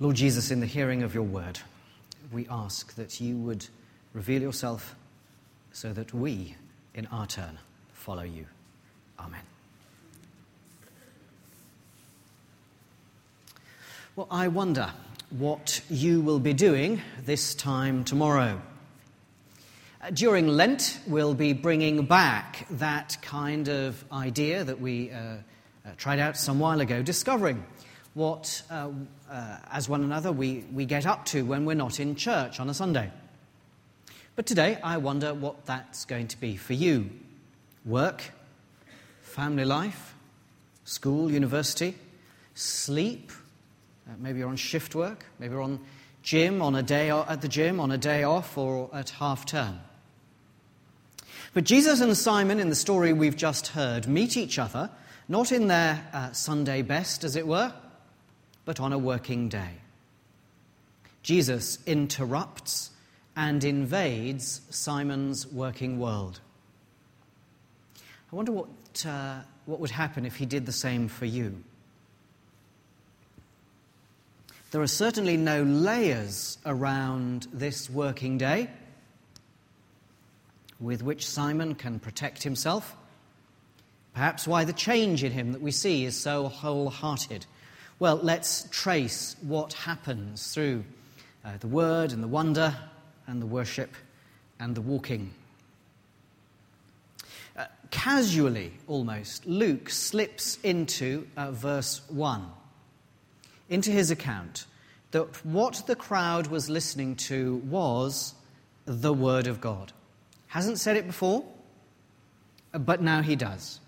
Lord Jesus, in the hearing of your word, we ask that you would reveal yourself so that we, in our turn, follow you. Amen. Well, I wonder what you will be doing this time tomorrow. Uh, during Lent, we'll be bringing back that kind of idea that we uh, uh, tried out some while ago, discovering what, uh, uh, as one another, we, we get up to when we're not in church on a Sunday. But today, I wonder what that's going to be for you work, family life, school, university, sleep. Uh, maybe you're on shift work, maybe you're on gym on a day at the gym on a day off or at half term. But Jesus and Simon, in the story we've just heard, meet each other, not in their uh, Sunday best, as it were, but on a working day. Jesus interrupts and invades Simon's working world. I wonder what, uh, what would happen if he did the same for you. There are certainly no layers around this working day with which Simon can protect himself. Perhaps why the change in him that we see is so wholehearted. Well, let's trace what happens through uh, the word and the wonder and the worship and the walking. Uh, casually, almost, Luke slips into uh, verse 1, into his account, that what the crowd was listening to was the Word of God. Hasn't said it before, but now he does.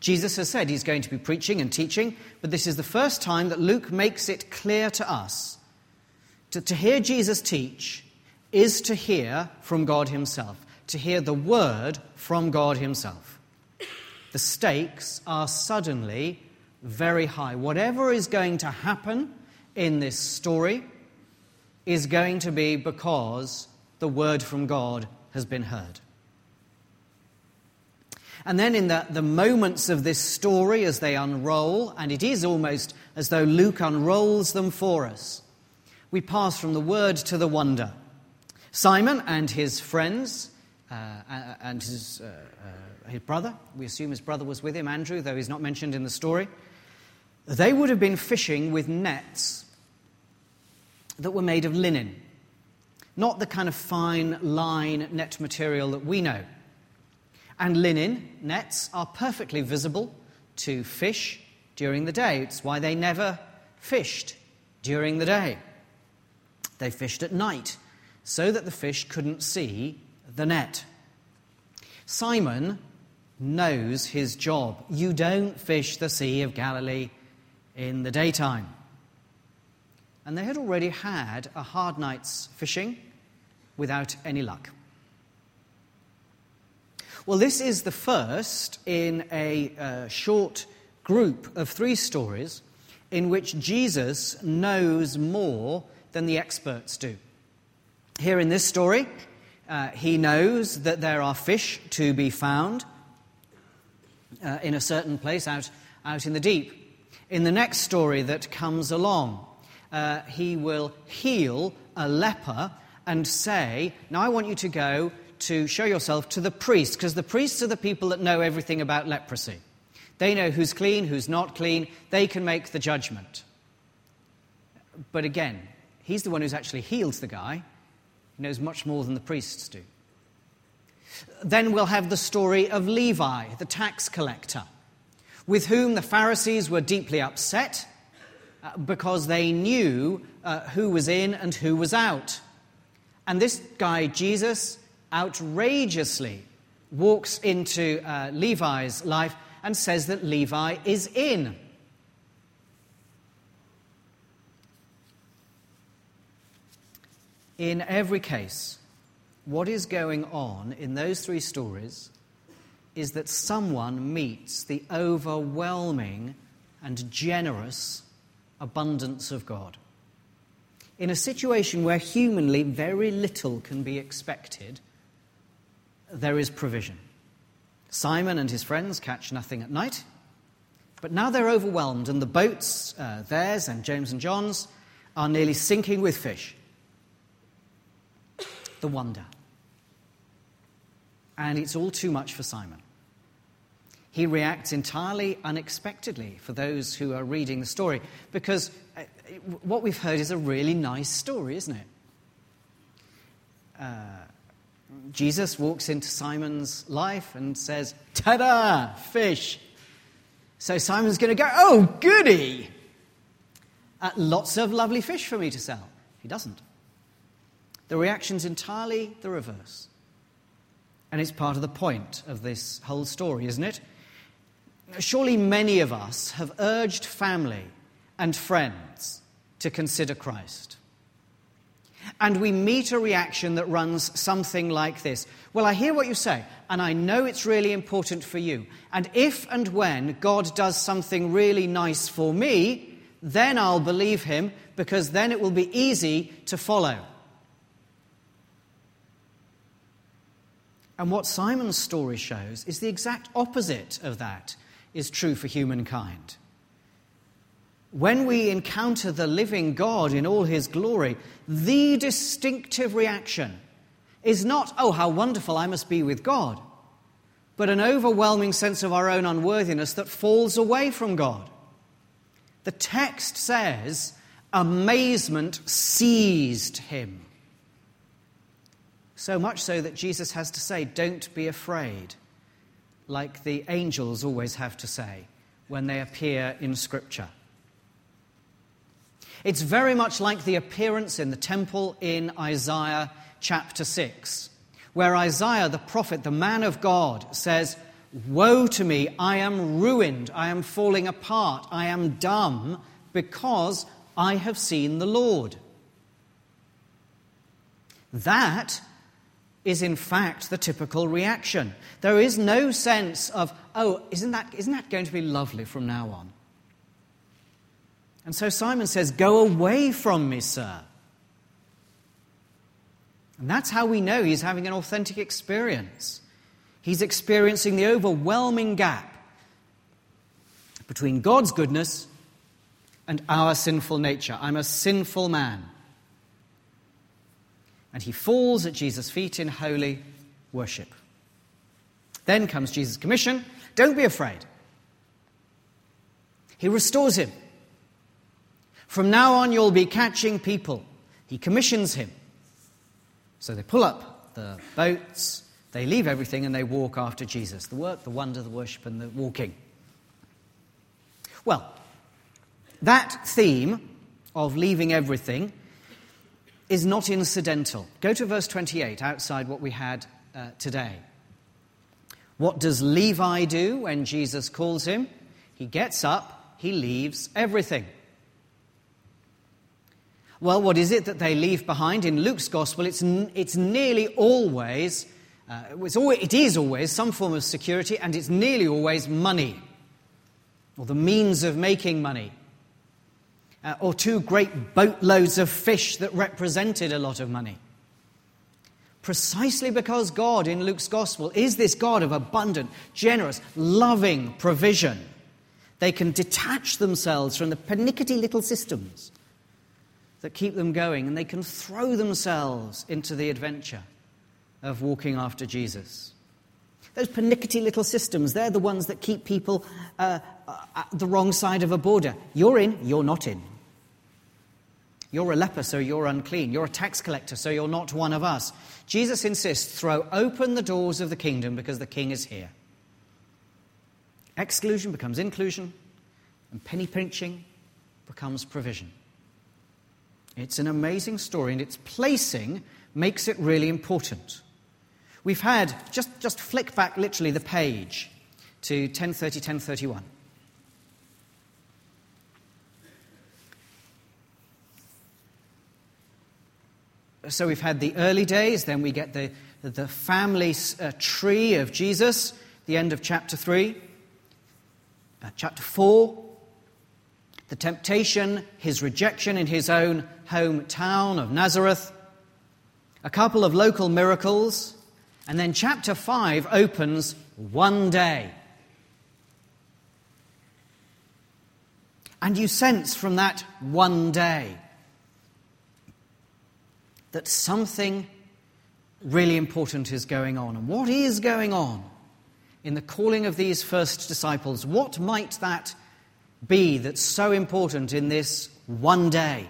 Jesus has said he's going to be preaching and teaching, but this is the first time that Luke makes it clear to us to, to hear Jesus teach is to hear from God Himself, to hear the word from God Himself. The stakes are suddenly very high. Whatever is going to happen in this story is going to be because the word from God has been heard. And then, in the, the moments of this story as they unroll, and it is almost as though Luke unrolls them for us, we pass from the word to the wonder. Simon and his friends, uh, and his, uh, uh, his brother, we assume his brother was with him, Andrew, though he's not mentioned in the story, they would have been fishing with nets that were made of linen not the kind of fine line net material that we know. And linen nets are perfectly visible to fish during the day. It's why they never fished during the day. They fished at night so that the fish couldn't see the net. Simon knows his job. You don't fish the Sea of Galilee in the daytime. And they had already had a hard night's fishing without any luck. Well, this is the first in a uh, short group of three stories in which Jesus knows more than the experts do. Here in this story, uh, he knows that there are fish to be found uh, in a certain place out, out in the deep. In the next story that comes along, uh, he will heal a leper and say, Now I want you to go to show yourself to the priests, because the priests are the people that know everything about leprosy. They know who's clean, who's not clean, they can make the judgment. But again, he's the one who's actually healed the guy. He knows much more than the priests do. Then we'll have the story of Levi, the tax collector, with whom the Pharisees were deeply upset uh, because they knew uh, who was in and who was out. And this guy, Jesus, outrageously walks into uh, Levi's life and says that Levi is in. In every case, what is going on in those three stories is that someone meets the overwhelming and generous abundance of God in a situation where humanly very little can be expected, there is provision. Simon and his friends catch nothing at night, but now they're overwhelmed, and the boats, uh, theirs and James and John's, are nearly sinking with fish. The wonder. And it's all too much for Simon. He reacts entirely unexpectedly for those who are reading the story because uh, what we've heard is a really nice story, isn't it? Uh, Jesus walks into Simon's life and says, Ta da, fish. So Simon's going to go, Oh, goody! Uh, lots of lovely fish for me to sell. He doesn't. The reaction's entirely the reverse. And it's part of the point of this whole story, isn't it? Surely many of us have urged family and friends to consider Christ. And we meet a reaction that runs something like this Well, I hear what you say, and I know it's really important for you. And if and when God does something really nice for me, then I'll believe him because then it will be easy to follow. And what Simon's story shows is the exact opposite of that is true for humankind. When we encounter the living God in all his glory, the distinctive reaction is not, oh, how wonderful I must be with God, but an overwhelming sense of our own unworthiness that falls away from God. The text says, amazement seized him. So much so that Jesus has to say, don't be afraid, like the angels always have to say when they appear in Scripture. It's very much like the appearance in the temple in Isaiah chapter 6, where Isaiah, the prophet, the man of God, says, Woe to me, I am ruined, I am falling apart, I am dumb, because I have seen the Lord. That is, in fact, the typical reaction. There is no sense of, oh, isn't that, isn't that going to be lovely from now on? And so Simon says, Go away from me, sir. And that's how we know he's having an authentic experience. He's experiencing the overwhelming gap between God's goodness and our sinful nature. I'm a sinful man. And he falls at Jesus' feet in holy worship. Then comes Jesus' commission don't be afraid. He restores him. From now on, you'll be catching people. He commissions him. So they pull up the boats, they leave everything, and they walk after Jesus the work, the wonder, the worship, and the walking. Well, that theme of leaving everything is not incidental. Go to verse 28, outside what we had uh, today. What does Levi do when Jesus calls him? He gets up, he leaves everything. Well, what is it that they leave behind? In Luke's gospel, it's, it's nearly always, uh, it's always, it is always some form of security, and it's nearly always money, or the means of making money, uh, or two great boatloads of fish that represented a lot of money. Precisely because God in Luke's gospel is this God of abundant, generous, loving provision, they can detach themselves from the pernickety little systems that keep them going, and they can throw themselves into the adventure of walking after Jesus. Those pernickety little systems, they're the ones that keep people uh, uh, at the wrong side of a border. You're in, you're not in. You're a leper, so you're unclean. You're a tax collector, so you're not one of us. Jesus insists throw open the doors of the kingdom because the king is here. Exclusion becomes inclusion, and penny pinching becomes provision. It's an amazing story, and its placing makes it really important. We've had, just, just flick back literally the page to 1030, 1031. So we've had the early days, then we get the, the family uh, tree of Jesus, the end of chapter 3. Uh, chapter 4, the temptation, his rejection in his own hometown of Nazareth, a couple of local miracles, and then chapter 5 opens one day. And you sense from that one day that something really important is going on. And what is going on in the calling of these first disciples? What might that be that's so important in this one day?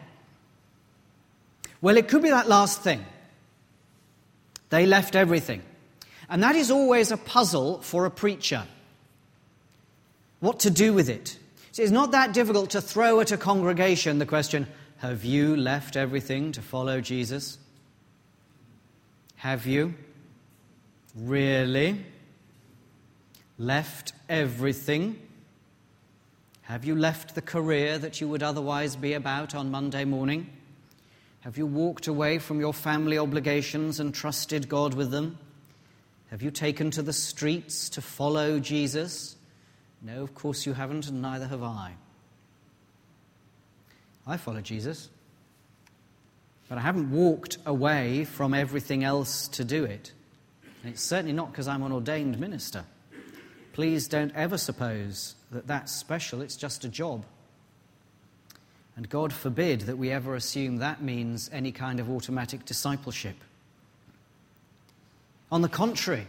Well, it could be that last thing. They left everything. And that is always a puzzle for a preacher. What to do with it? See, it's not that difficult to throw at a congregation the question Have you left everything to follow Jesus? Have you? Really? Left everything? Have you left the career that you would otherwise be about on Monday morning? Have you walked away from your family obligations and trusted God with them? Have you taken to the streets to follow Jesus? No, of course you haven't, and neither have I. I follow Jesus, but I haven't walked away from everything else to do it. And it's certainly not because I'm an ordained minister. Please don't ever suppose that that's special, it's just a job. And God forbid that we ever assume that means any kind of automatic discipleship. On the contrary,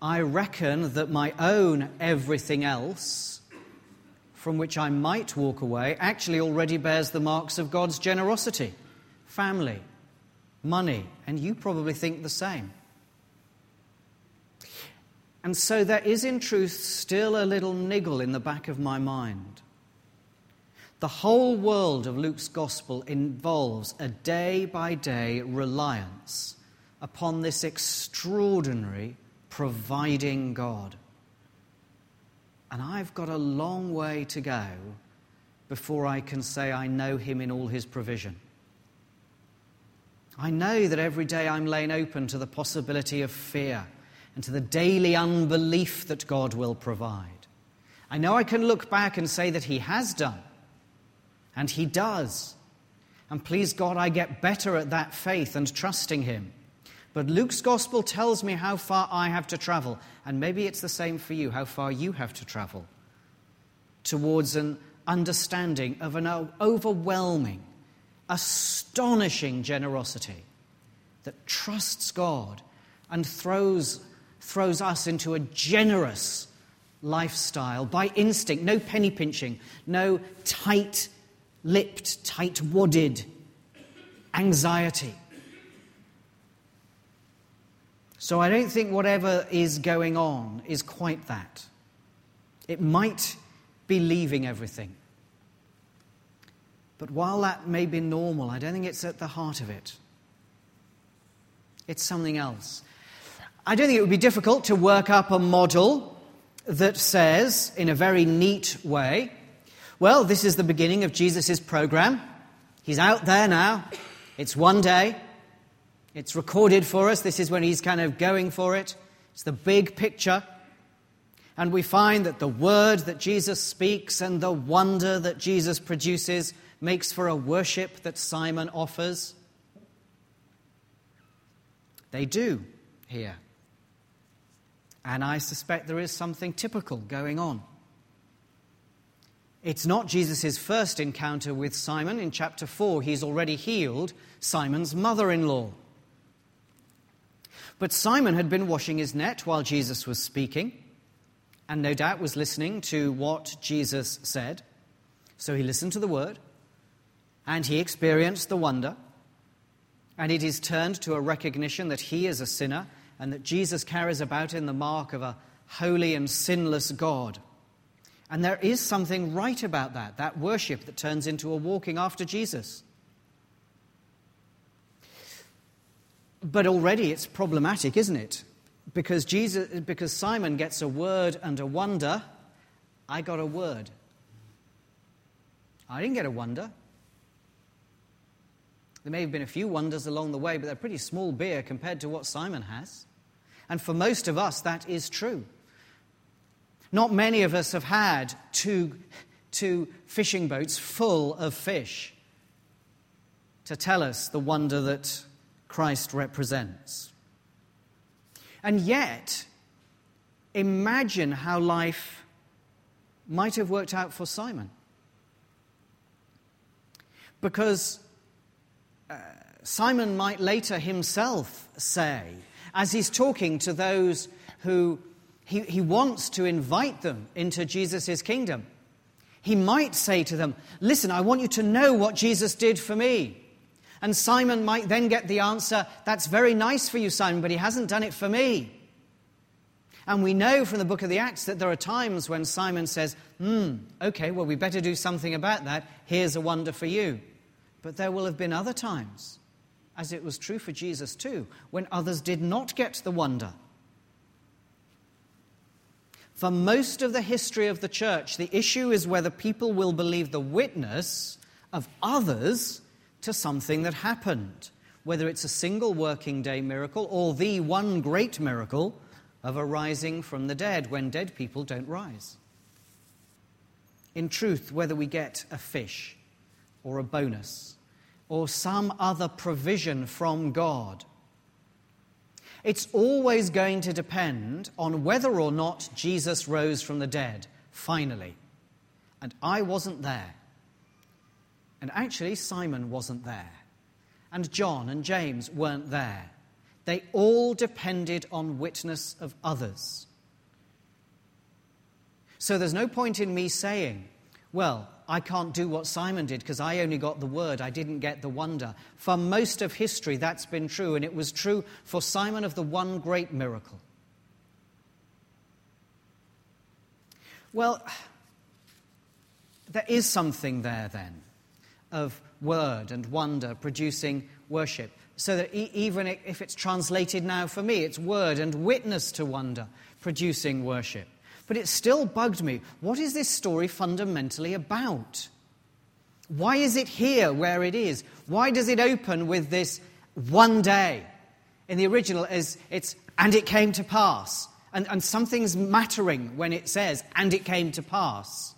I reckon that my own everything else, from which I might walk away, actually already bears the marks of God's generosity family, money, and you probably think the same. And so there is, in truth, still a little niggle in the back of my mind the whole world of Luke's gospel involves a day by day reliance upon this extraordinary providing God. And I've got a long way to go before I can say I know Him in all His provision. I know that every day I'm laying open to the possibility of fear and to the daily unbelief that God will provide. I know I can look back and say that He has done and He does. And please God, I get better at that faith and trusting Him. But Luke's gospel tells me how far I have to travel. And maybe it's the same for you, how far you have to travel towards an understanding of an overwhelming, astonishing generosity that trusts God and throws, throws us into a generous lifestyle by instinct. No penny pinching, no tight lipped, tight wadded anxiety. So I don't think whatever is going on is quite that. It might be leaving everything. But while that may be normal, I don't think it's at the heart of it. It's something else. I don't think it would be difficult to work up a model that says, in a very neat way, well, this is the beginning of Jesus' program. He's out there now. It's one day. It's recorded for us. This is when he's kind of going for it. It's the big picture. And we find that the word that Jesus speaks and the wonder that Jesus produces makes for a worship that Simon offers. They do here. And I suspect there is something typical going on. It's not Jesus' first encounter with Simon. In chapter 4, he's already healed Simon's mother in law. But Simon had been washing his net while Jesus was speaking, and no doubt was listening to what Jesus said. So he listened to the word, and he experienced the wonder, and it is turned to a recognition that he is a sinner and that Jesus carries about in the mark of a holy and sinless God. And there is something right about that, that worship that turns into a walking after Jesus. But already it's problematic, isn't it? Because, Jesus, because Simon gets a word and a wonder, I got a word. I didn't get a wonder. There may have been a few wonders along the way, but they're pretty small beer compared to what Simon has. And for most of us, that is true. Not many of us have had two, two fishing boats full of fish to tell us the wonder that Christ represents. And yet, imagine how life might have worked out for Simon. Because uh, Simon might later himself say, as he's talking to those who he, he wants to invite them into Jesus' kingdom, he might say to them, Listen, I want you to know what Jesus did for me. And Simon might then get the answer, That's very nice for you, Simon, but he hasn't done it for me. And we know from the book of the Acts that there are times when Simon says, Hmm, okay, well, we better do something about that. Here's a wonder for you. But there will have been other times, as it was true for Jesus too, when others did not get the wonder. For most of the history of the church, the issue is whether people will believe the witness of others to something that happened, whether it's a single working day miracle or the one great miracle of a rising from the dead when dead people don't rise. In truth, whether we get a fish or a bonus or some other provision from God it's always going to depend on whether or not Jesus rose from the dead, finally. And I wasn't there. And actually, Simon wasn't there. And John and James weren't there. They all depended on witness of others. So there's no point in me saying, well, I can't do what Simon did because I only got the word, I didn't get the wonder. For most of history, that's been true, and it was true for Simon of the one great miracle. Well, there is something there then of word and wonder producing worship. So that e- even if it's translated now for me, it's word and witness to wonder producing worship. But it still bugged me. What is this story fundamentally about? Why is it here where it is? Why does it open with this one day? In the original, is it's and it came to pass. And, and something's mattering when it says, and it came to pass.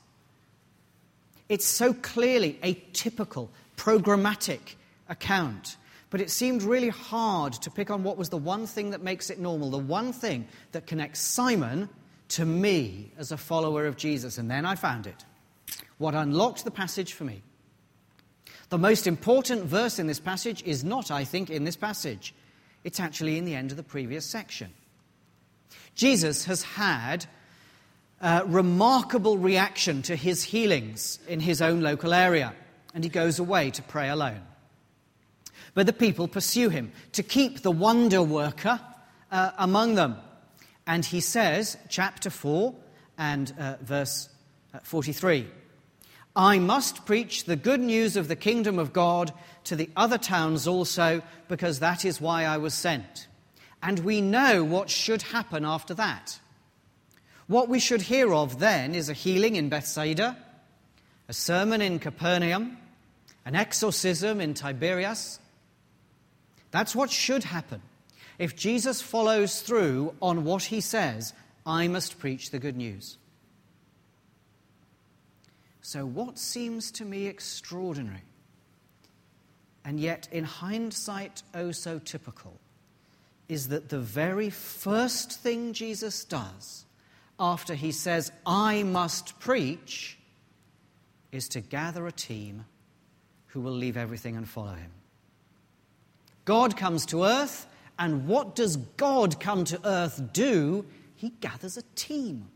It's so clearly a typical, programmatic account. But it seemed really hard to pick on what was the one thing that makes it normal, the one thing that connects Simon to me as a follower of Jesus. And then I found it. What unlocked the passage for me. The most important verse in this passage is not, I think, in this passage. It's actually in the end of the previous section. Jesus has had a remarkable reaction to his healings in his own local area, and he goes away to pray alone. But the people pursue him to keep the wonder worker uh, among them. And he says, chapter 4 and uh, verse uh, 43 I must preach the good news of the kingdom of God to the other towns also, because that is why I was sent. And we know what should happen after that. What we should hear of then is a healing in Bethsaida, a sermon in Capernaum, an exorcism in Tiberias. That's what should happen. If Jesus follows through on what he says, I must preach the good news. So, what seems to me extraordinary, and yet in hindsight oh so typical, is that the very first thing Jesus does after he says, I must preach, is to gather a team who will leave everything and follow him. God comes to earth and what does God come to earth do? He gathers a team.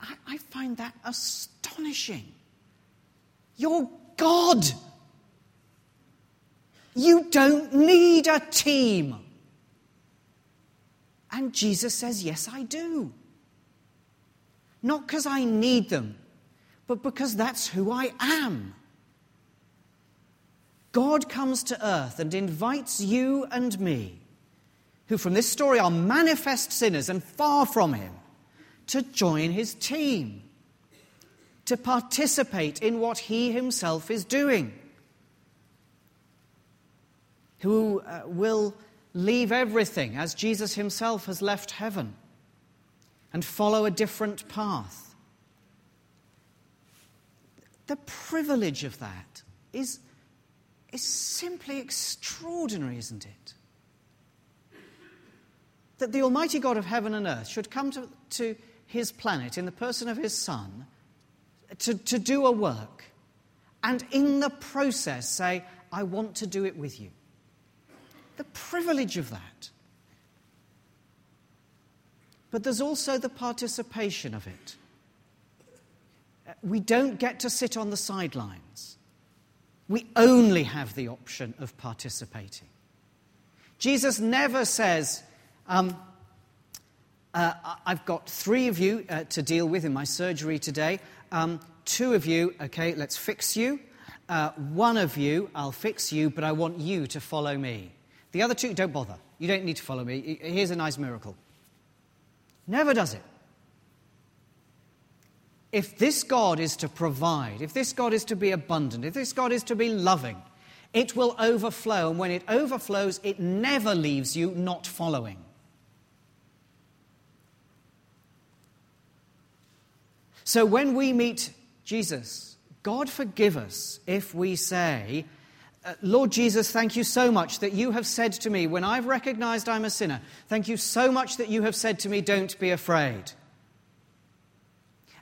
I, I find that astonishing. You're God. You don't need a team. And Jesus says, Yes, I do. Not because I need them, but because that's who I am. God comes to earth and invites you and me, who from this story are manifest sinners and far from Him, to join His team, to participate in what He Himself is doing, who uh, will leave everything as Jesus Himself has left heaven and follow a different path. The privilege of that is is simply extraordinary, isn't it? That the Almighty God of heaven and earth should come to, to his planet in the person of his Son to, to do a work, and in the process say, I want to do it with you. The privilege of that. But there's also the participation of it. We don't get to sit on the sidelines. We only have the option of participating. Jesus never says, um, uh, I've got three of you uh, to deal with in my surgery today. Um, two of you, okay, let's fix you. Uh, one of you, I'll fix you, but I want you to follow me. The other two, don't bother. You don't need to follow me. Here's a nice miracle. Never does it. If this God is to provide, if this God is to be abundant, if this God is to be loving, it will overflow. And when it overflows, it never leaves you not following. So when we meet Jesus, God forgive us if we say, uh, Lord Jesus, thank you so much that you have said to me, when I've recognized I'm a sinner, thank you so much that you have said to me, don't be afraid.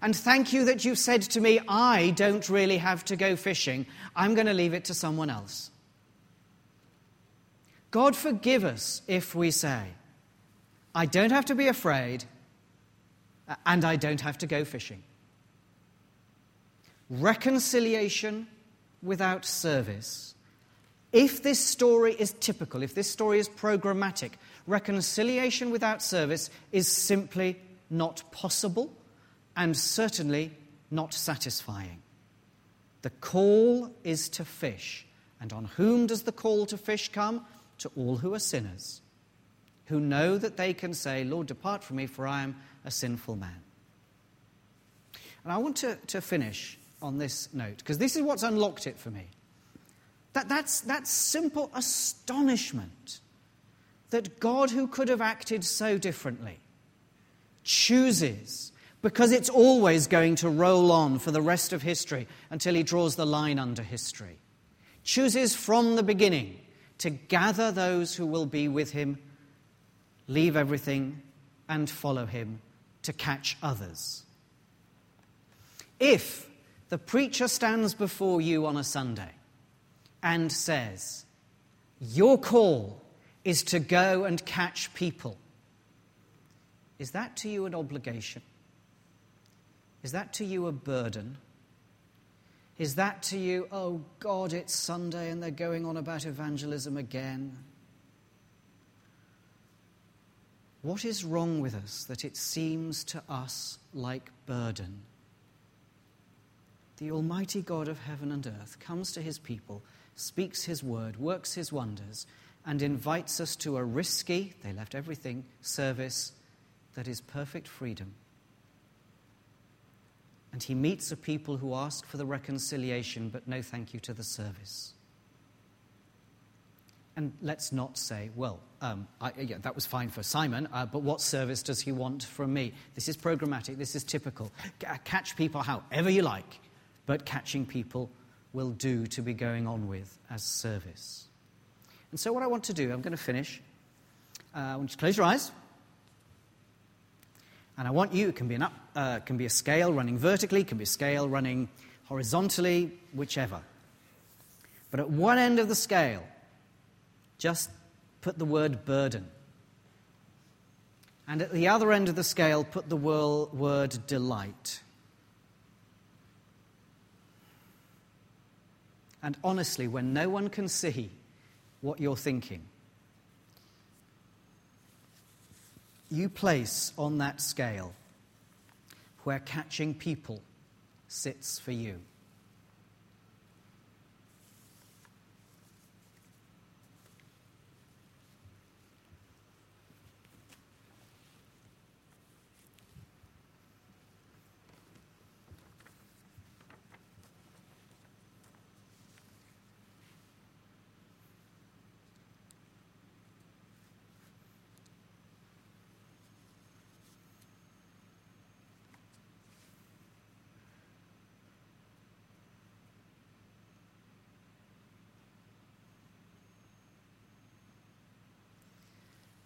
And thank you that you've said to me, I don't really have to go fishing. I'm going to leave it to someone else. God forgive us if we say, I don't have to be afraid and I don't have to go fishing reconciliation without service. If this story is typical, if this story is programmatic, reconciliation without service is simply not possible and certainly not satisfying. The call is to fish. And on whom does the call to fish come? To all who are sinners, who know that they can say, Lord, depart from me, for I am a sinful man. And I want to, to finish on this note, because this is what's unlocked it for me. That, that's, that's simple astonishment that God, who could have acted so differently, chooses, because it's always going to roll on for the rest of history until he draws the line under history, chooses from the beginning to gather those who will be with him, leave everything, and follow him to catch others. If the preacher stands before you on a Sunday and says, Your call is to go and catch people. Is that to you an obligation? Is that to you a burden? Is that to you, oh God, it's Sunday and they're going on about evangelism again? What is wrong with us that it seems to us like burden? the Almighty God of heaven and earth comes to his people, speaks his word, works his wonders, and invites us to a risky, they left everything, service that is perfect freedom. And he meets a people who ask for the reconciliation, but no thank you to the service. And let's not say, well, um, I, yeah, that was fine for Simon, uh, but what service does he want from me? This is programmatic, this is typical. Catch people however you like but catching people will do to be going on with as service. And so, what I want to do, I'm going to finish. Uh, I want you to close your eyes. And I want you, it can be, an up, uh, can be a scale running vertically, can be a scale running horizontally, whichever. But at one end of the scale, just put the word burden. And at the other end of the scale, put the word delight. and honestly when no one can see what you're thinking. You place on that scale where catching people sits for you.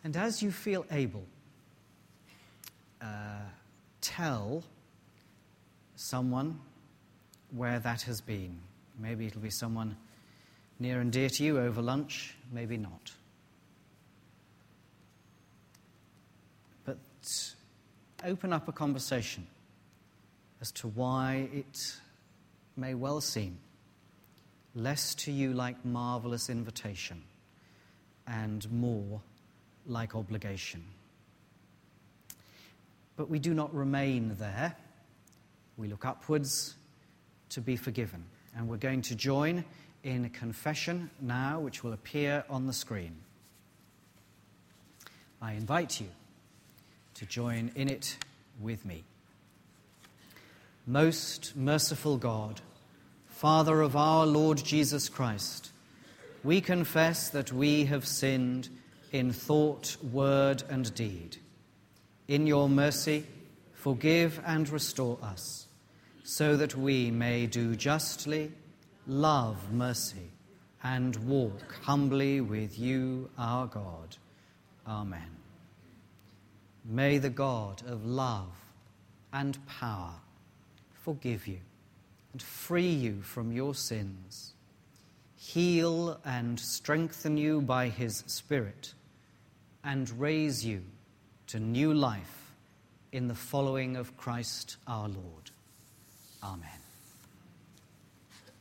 And as you feel able, uh, tell someone where that has been. Maybe it'll be someone near and dear to you over lunch, maybe not. But open up a conversation as to why it may well seem less to you like marvelous invitation and more like obligation. But we do not remain there. We look upwards to be forgiven. And we're going to join in confession now, which will appear on the screen. I invite you to join in it with me. Most merciful God, Father of our Lord Jesus Christ, we confess that we have sinned in thought, word, and deed. In your mercy, forgive and restore us, so that we may do justly, love mercy, and walk humbly with you, our God. Amen. May the God of love and power forgive you and free you from your sins, heal and strengthen you by his Spirit, and raise you to new life in the following of Christ our Lord. Amen.